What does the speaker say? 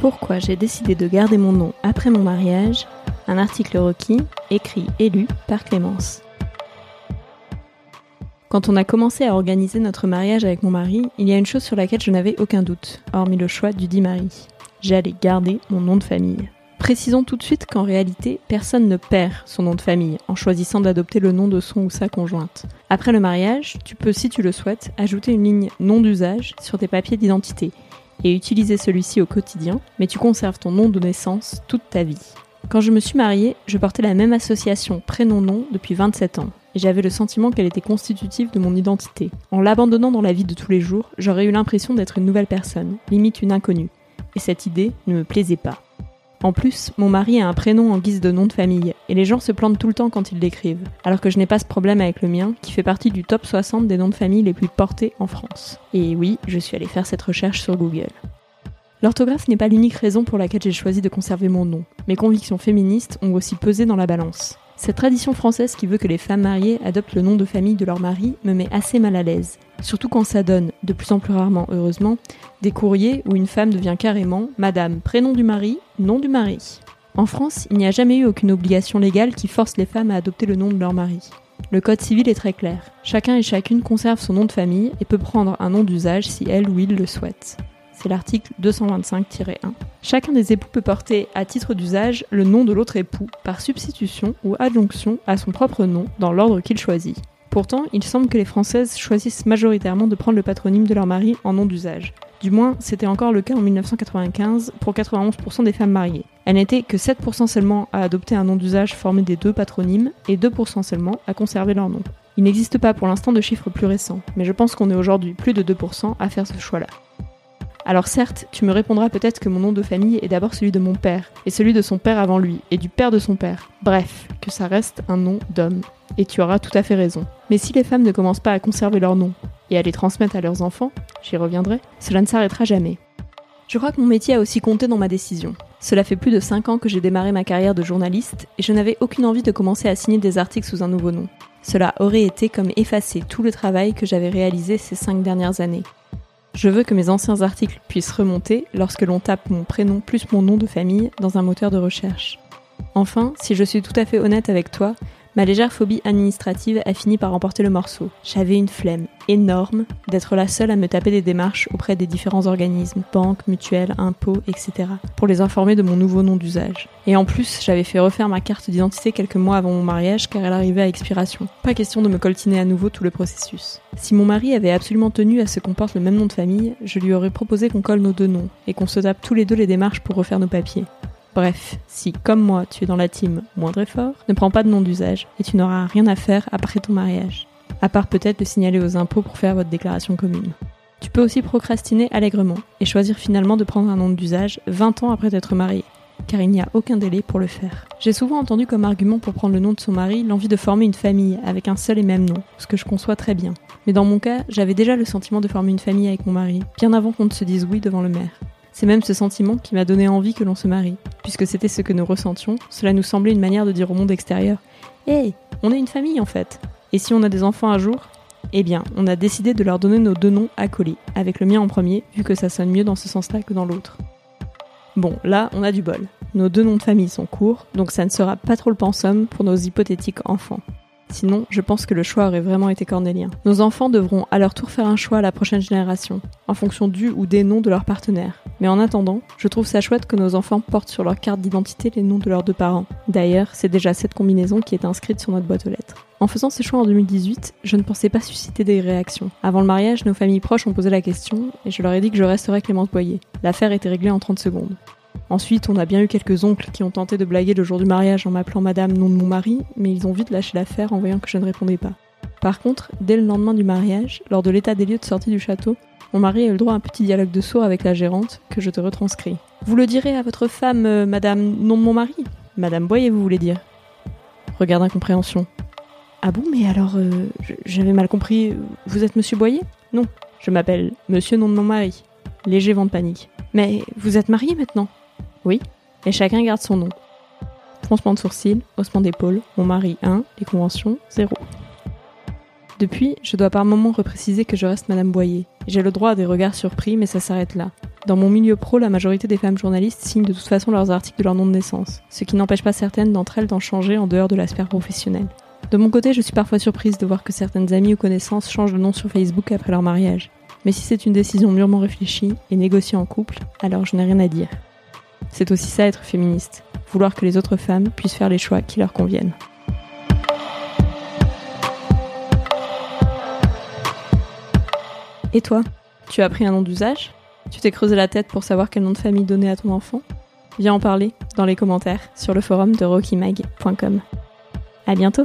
Pourquoi j'ai décidé de garder mon nom après mon mariage Un article requis, écrit et lu par Clémence. Quand on a commencé à organiser notre mariage avec mon mari, il y a une chose sur laquelle je n'avais aucun doute, hormis le choix du dit mari. J'allais garder mon nom de famille. Précisons tout de suite qu'en réalité, personne ne perd son nom de famille en choisissant d'adopter le nom de son ou sa conjointe. Après le mariage, tu peux, si tu le souhaites, ajouter une ligne nom d'usage sur tes papiers d'identité et utiliser celui-ci au quotidien, mais tu conserves ton nom de naissance toute ta vie. Quand je me suis mariée, je portais la même association prénom-nom depuis 27 ans, et j'avais le sentiment qu'elle était constitutive de mon identité. En l'abandonnant dans la vie de tous les jours, j'aurais eu l'impression d'être une nouvelle personne, limite une inconnue, et cette idée ne me plaisait pas. En plus, mon mari a un prénom en guise de nom de famille, et les gens se plantent tout le temps quand ils l'écrivent, alors que je n'ai pas ce problème avec le mien, qui fait partie du top 60 des noms de famille les plus portés en France. Et oui, je suis allée faire cette recherche sur Google. L'orthographe n'est pas l'unique raison pour laquelle j'ai choisi de conserver mon nom. Mes convictions féministes ont aussi pesé dans la balance. Cette tradition française qui veut que les femmes mariées adoptent le nom de famille de leur mari me met assez mal à l'aise. Surtout quand ça donne, de plus en plus rarement heureusement, des courriers où une femme devient carrément Madame prénom du mari, nom du mari. En France, il n'y a jamais eu aucune obligation légale qui force les femmes à adopter le nom de leur mari. Le code civil est très clair. Chacun et chacune conserve son nom de famille et peut prendre un nom d'usage si elle ou il le souhaite c'est l'article 225-1. Chacun des époux peut porter à titre d'usage le nom de l'autre époux par substitution ou adjonction à son propre nom dans l'ordre qu'il choisit. Pourtant, il semble que les Françaises choisissent majoritairement de prendre le patronyme de leur mari en nom d'usage. Du moins, c'était encore le cas en 1995 pour 91% des femmes mariées. Elles n'étaient que 7% seulement à adopter un nom d'usage formé des deux patronymes et 2% seulement à conserver leur nom. Il n'existe pas pour l'instant de chiffres plus récents, mais je pense qu'on est aujourd'hui plus de 2% à faire ce choix-là. Alors certes, tu me répondras peut-être que mon nom de famille est d'abord celui de mon père, et celui de son père avant lui, et du père de son père. Bref, que ça reste un nom d'homme. Et tu auras tout à fait raison. Mais si les femmes ne commencent pas à conserver leur nom, et à les transmettre à leurs enfants, j'y reviendrai, cela ne s'arrêtera jamais. Je crois que mon métier a aussi compté dans ma décision. Cela fait plus de 5 ans que j'ai démarré ma carrière de journaliste, et je n'avais aucune envie de commencer à signer des articles sous un nouveau nom. Cela aurait été comme effacer tout le travail que j'avais réalisé ces 5 dernières années. Je veux que mes anciens articles puissent remonter lorsque l'on tape mon prénom plus mon nom de famille dans un moteur de recherche. Enfin, si je suis tout à fait honnête avec toi, Ma légère phobie administrative a fini par remporter le morceau. J'avais une flemme énorme d'être la seule à me taper des démarches auprès des différents organismes, banques, mutuelles, impôts, etc., pour les informer de mon nouveau nom d'usage. Et en plus, j'avais fait refaire ma carte d'identité quelques mois avant mon mariage car elle arrivait à expiration. Pas question de me coltiner à nouveau tout le processus. Si mon mari avait absolument tenu à ce qu'on porte le même nom de famille, je lui aurais proposé qu'on colle nos deux noms et qu'on se tape tous les deux les démarches pour refaire nos papiers. Bref, si comme moi tu es dans la team moindre effort, ne prends pas de nom d'usage et tu n'auras rien à faire après ton mariage. À part peut-être le signaler aux impôts pour faire votre déclaration commune. Tu peux aussi procrastiner allègrement et choisir finalement de prendre un nom d'usage 20 ans après t'être marié, car il n'y a aucun délai pour le faire. J'ai souvent entendu comme argument pour prendre le nom de son mari l'envie de former une famille avec un seul et même nom, ce que je conçois très bien. Mais dans mon cas, j'avais déjà le sentiment de former une famille avec mon mari, bien avant qu'on ne se dise oui devant le maire. C'est même ce sentiment qui m'a donné envie que l'on se marie, puisque c'était ce que nous ressentions, cela nous semblait une manière de dire au monde extérieur Hé, on est une famille en fait Et si on a des enfants un jour? Eh bien, on a décidé de leur donner nos deux noms accolés, avec le mien en premier, vu que ça sonne mieux dans ce sens-là que dans l'autre. Bon, là, on a du bol. Nos deux noms de famille sont courts, donc ça ne sera pas trop le pensum pour nos hypothétiques enfants. Sinon, je pense que le choix aurait vraiment été cornélien. Nos enfants devront à leur tour faire un choix à la prochaine génération, en fonction du ou des noms de leurs partenaires. Mais en attendant, je trouve ça chouette que nos enfants portent sur leur carte d'identité les noms de leurs deux parents. D'ailleurs, c'est déjà cette combinaison qui est inscrite sur notre boîte aux lettres. En faisant ce choix en 2018, je ne pensais pas susciter des réactions. Avant le mariage, nos familles proches ont posé la question et je leur ai dit que je resterais Clémence Boyer. L'affaire était réglée en 30 secondes. Ensuite, on a bien eu quelques oncles qui ont tenté de blaguer le jour du mariage en m'appelant madame nom de mon mari, mais ils ont vite lâché l'affaire en voyant que je ne répondais pas. Par contre, dès le lendemain du mariage, lors de l'état des lieux de sortie du château, mon mari a eu le droit à un petit dialogue de sourd avec la gérante que je te retranscris. Vous le direz à votre femme, euh, madame, nom de mon mari? Madame Boyer, vous voulez dire? Regarde incompréhension. Ah bon, mais alors, euh, j'avais mal compris. Vous êtes monsieur Boyer? Non, je m'appelle monsieur nom de mon mari. Léger vent de panique. Mais vous êtes marié maintenant? Oui, et chacun garde son nom. Froncement de sourcils, haussement d'épaule, mon mari 1, les conventions 0. Depuis, je dois par moments repréciser que je reste Madame Boyer. J'ai le droit à des regards surpris, mais ça s'arrête là. Dans mon milieu pro, la majorité des femmes journalistes signent de toute façon leurs articles de leur nom de naissance, ce qui n'empêche pas certaines d'entre elles d'en changer en dehors de l'aspect professionnel. De mon côté, je suis parfois surprise de voir que certaines amies ou connaissances changent de nom sur Facebook après leur mariage. Mais si c'est une décision mûrement réfléchie et négociée en couple, alors je n'ai rien à dire. C'est aussi ça être féministe, vouloir que les autres femmes puissent faire les choix qui leur conviennent. Et toi? Tu as pris un nom d'usage? Tu t'es creusé la tête pour savoir quel nom de famille donner à ton enfant? Viens en parler dans les commentaires sur le forum de rockymag.com. À bientôt